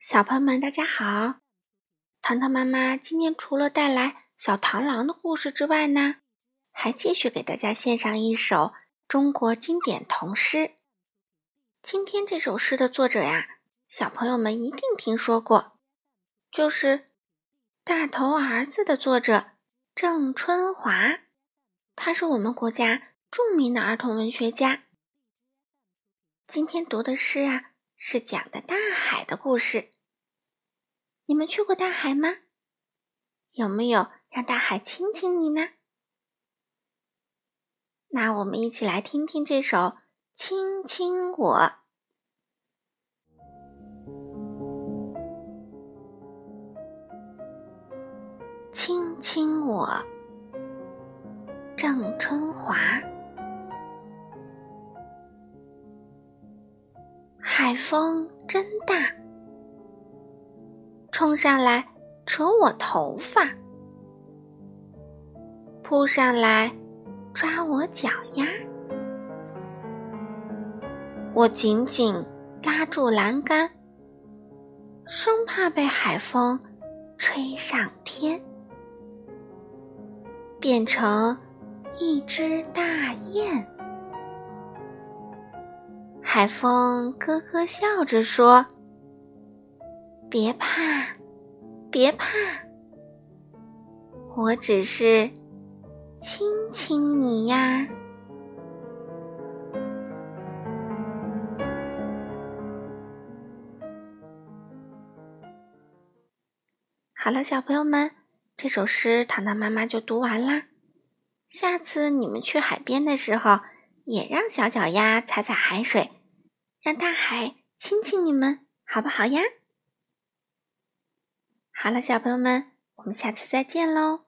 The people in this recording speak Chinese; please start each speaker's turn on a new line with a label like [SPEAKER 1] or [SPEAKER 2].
[SPEAKER 1] 小朋友们，大家好！糖糖妈妈今天除了带来小螳螂的故事之外呢，还继续给大家献上一首中国经典童诗。今天这首诗的作者呀，小朋友们一定听说过，就是《大头儿子》的作者郑春华，他是我们国家著名的儿童文学家。今天读的诗啊。是讲的大海的故事。你们去过大海吗？有没有让大海亲亲你呢？那我们一起来听听这首《亲亲我》。亲亲我，郑春华。海风真大，冲上来扯我头发，扑上来抓我脚丫。我紧紧拉住栏杆，生怕被海风吹上天，变成一只大雁。海风咯咯笑着说：“别怕，别怕，我只是亲亲你呀。”好了，小朋友们，这首诗糖糖妈妈就读完啦。下次你们去海边的时候，也让小脚丫踩踩海水。让大海亲亲你们，好不好呀？好了，小朋友们，我们下次再见喽。